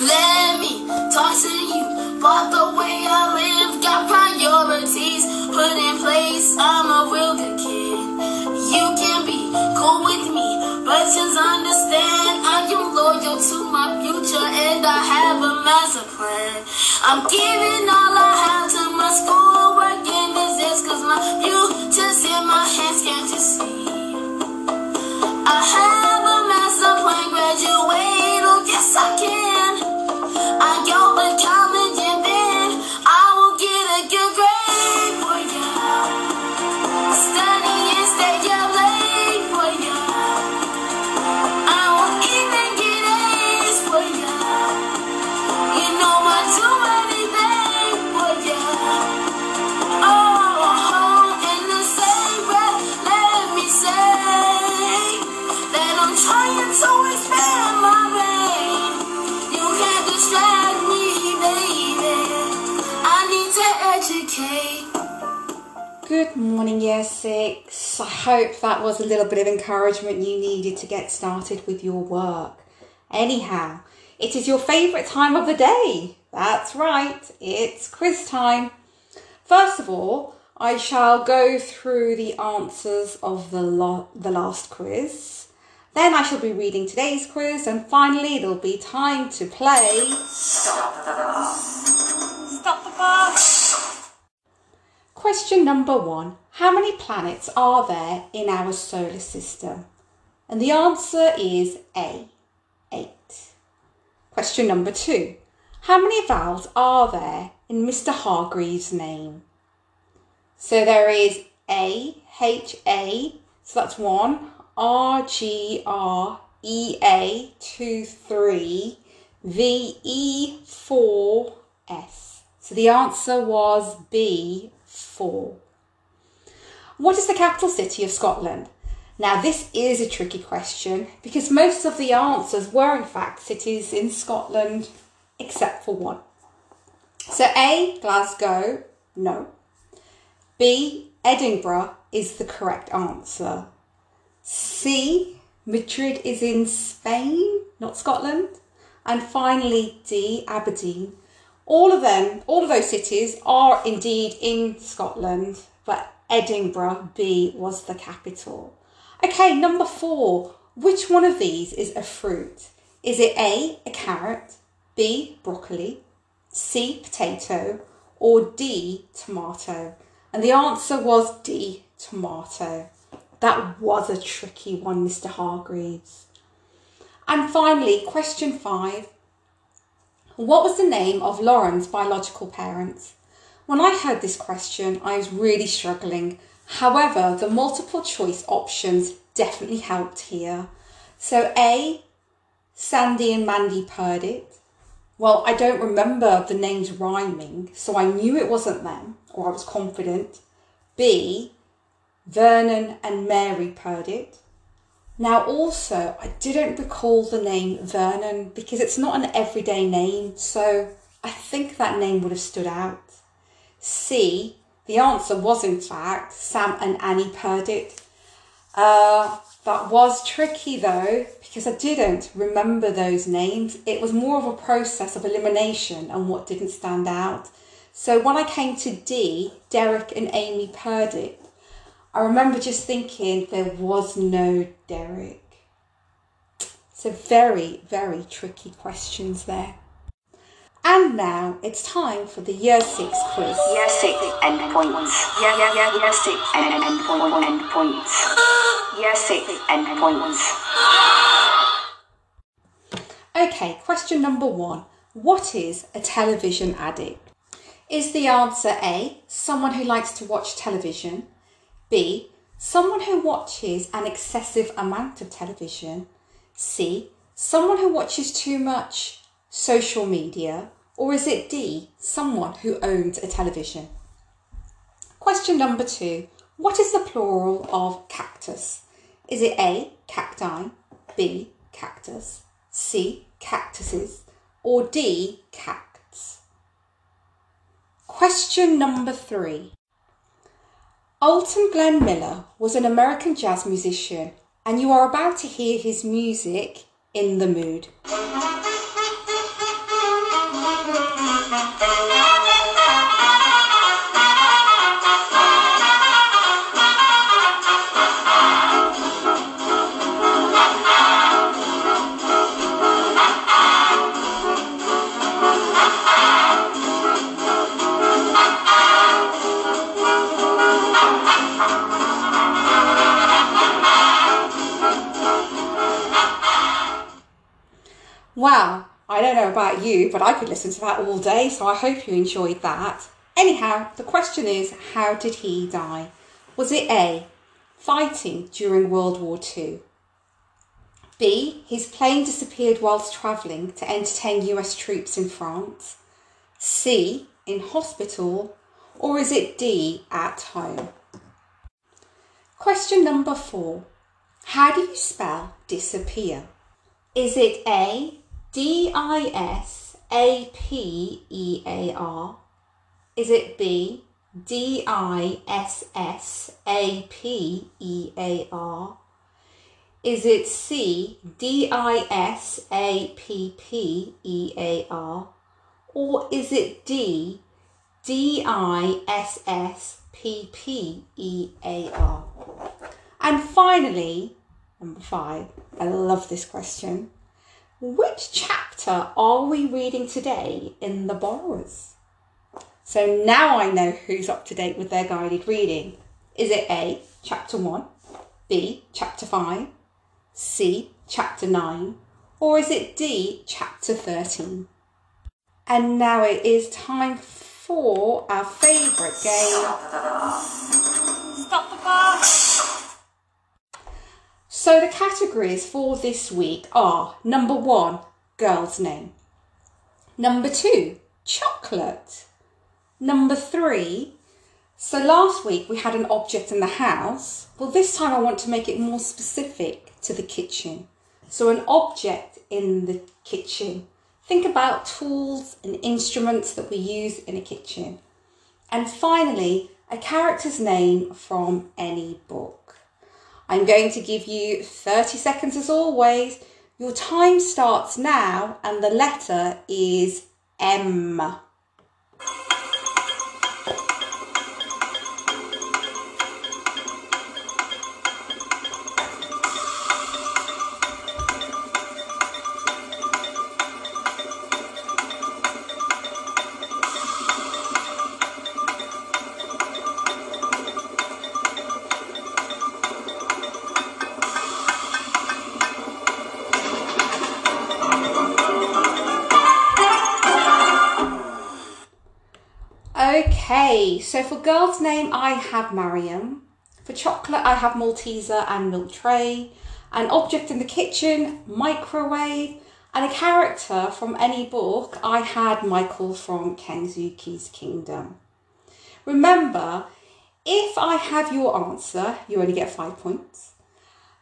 Let me talk to you about the way I live. Got priorities put in place. I'm a real good kid. You can be cool with me, but just understand I am loyal to my future and I have a master plan. I'm giving all I have to my schoolwork Good morning, Year 6. I hope that was a little bit of encouragement you needed to get started with your work. Anyhow, it is your favourite time of the day. That's right, it's quiz time. First of all, I shall go through the answers of the, lo- the last quiz. Then I shall be reading today's quiz, and finally, there'll be time to play. Stop the bus. Stop the bus. Question number one How many planets are there in our solar system? And the answer is A, 8. Question number two How many vowels are there in Mr. Hargreaves' name? So there is A, H, A, so that's one, R, G, R, E, A, 2, 3, V, E, 4, S. So the answer was B, 4. What is the capital city of Scotland? Now, this is a tricky question because most of the answers were, in fact, cities in Scotland, except for one. So, A, Glasgow, no. B, Edinburgh is the correct answer. C, Madrid is in Spain, not Scotland. And finally, D, Aberdeen. All of them, all of those cities are indeed in Scotland, but Edinburgh, B, was the capital. Okay, number four. Which one of these is a fruit? Is it A, a carrot, B, broccoli, C, potato, or D, tomato? And the answer was D, tomato. That was a tricky one, Mr. Hargreaves. And finally, question five. What was the name of Lauren's biological parents? When I heard this question, I was really struggling. However, the multiple choice options definitely helped here. So, A, Sandy and Mandy Purdit. Well, I don't remember the names rhyming, so I knew it wasn't them, or I was confident. B, Vernon and Mary Purdit. Now, also, I didn't recall the name Vernon because it's not an everyday name, so I think that name would have stood out. C, the answer was in fact Sam and Annie Purdit. Uh, that was tricky though because I didn't remember those names. It was more of a process of elimination and what didn't stand out. So when I came to D, Derek and Amy Purdit, I remember just thinking there was no Derek. So very, very tricky questions there. And now it's time for the Year 6 quiz. Year 6 endpoints. Year, year, year, year 6 end, endpoint, endpoints. Year 6 endpoints. Okay, question number one. What is a television addict? Is the answer A, someone who likes to watch television? B, someone who watches an excessive amount of television? C, someone who watches too much social media? Or is it D, someone who owns a television? Question number two. What is the plural of cactus? Is it A, cacti, B, cactus, C, cactuses, or D, cacts? Question number three. Alton Glenn Miller was an American jazz musician, and you are about to hear his music in the mood. Know about you, but I could listen to that all day, so I hope you enjoyed that. Anyhow, the question is how did he die? Was it A, fighting during World War II? B, his plane disappeared whilst travelling to entertain US troops in France? C, in hospital? Or is it D, at home? Question number four How do you spell disappear? Is it A, D I S A P E A R? Is it B, D I S S A P E A R? Is it C, D I S A P P E A R? Or is it D, D I S S P P E A R? And finally, number five, I love this question. Which chapter are we reading today in The Borrowers? So now I know who's up to date with their guided reading. Is it A, chapter 1, B, chapter 5, C, chapter 9, or is it D, chapter 13? And now it is time for our favourite game. Stop the clock. So the categories for this week are number one, girl's name. Number two, chocolate. Number three, so last week we had an object in the house. Well, this time I want to make it more specific to the kitchen. So an object in the kitchen. Think about tools and instruments that we use in a kitchen. And finally, a character's name from any book. I'm going to give you 30 seconds as always. Your time starts now and the letter is M. Okay, so for girl's name, I have Mariam. For chocolate, I have Malteser and milk tray. An object in the kitchen, microwave. And a character from any book, I had Michael from Kensuke's Kingdom. Remember, if I have your answer, you only get five points.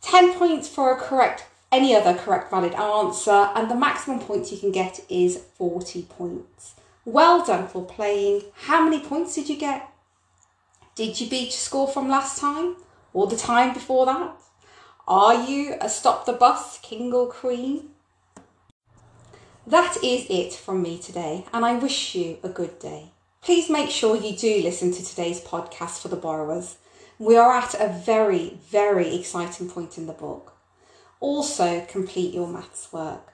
10 points for a correct, any other correct valid answer, and the maximum points you can get is 40 points. Well done for playing. How many points did you get? Did you beat your score from last time or the time before that? Are you a stop the bus king or queen? That is it from me today, and I wish you a good day. Please make sure you do listen to today's podcast for the borrowers. We are at a very, very exciting point in the book. Also, complete your maths work.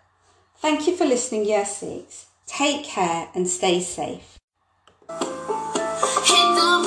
Thank you for listening, Year 6. Take care and stay safe. Hit the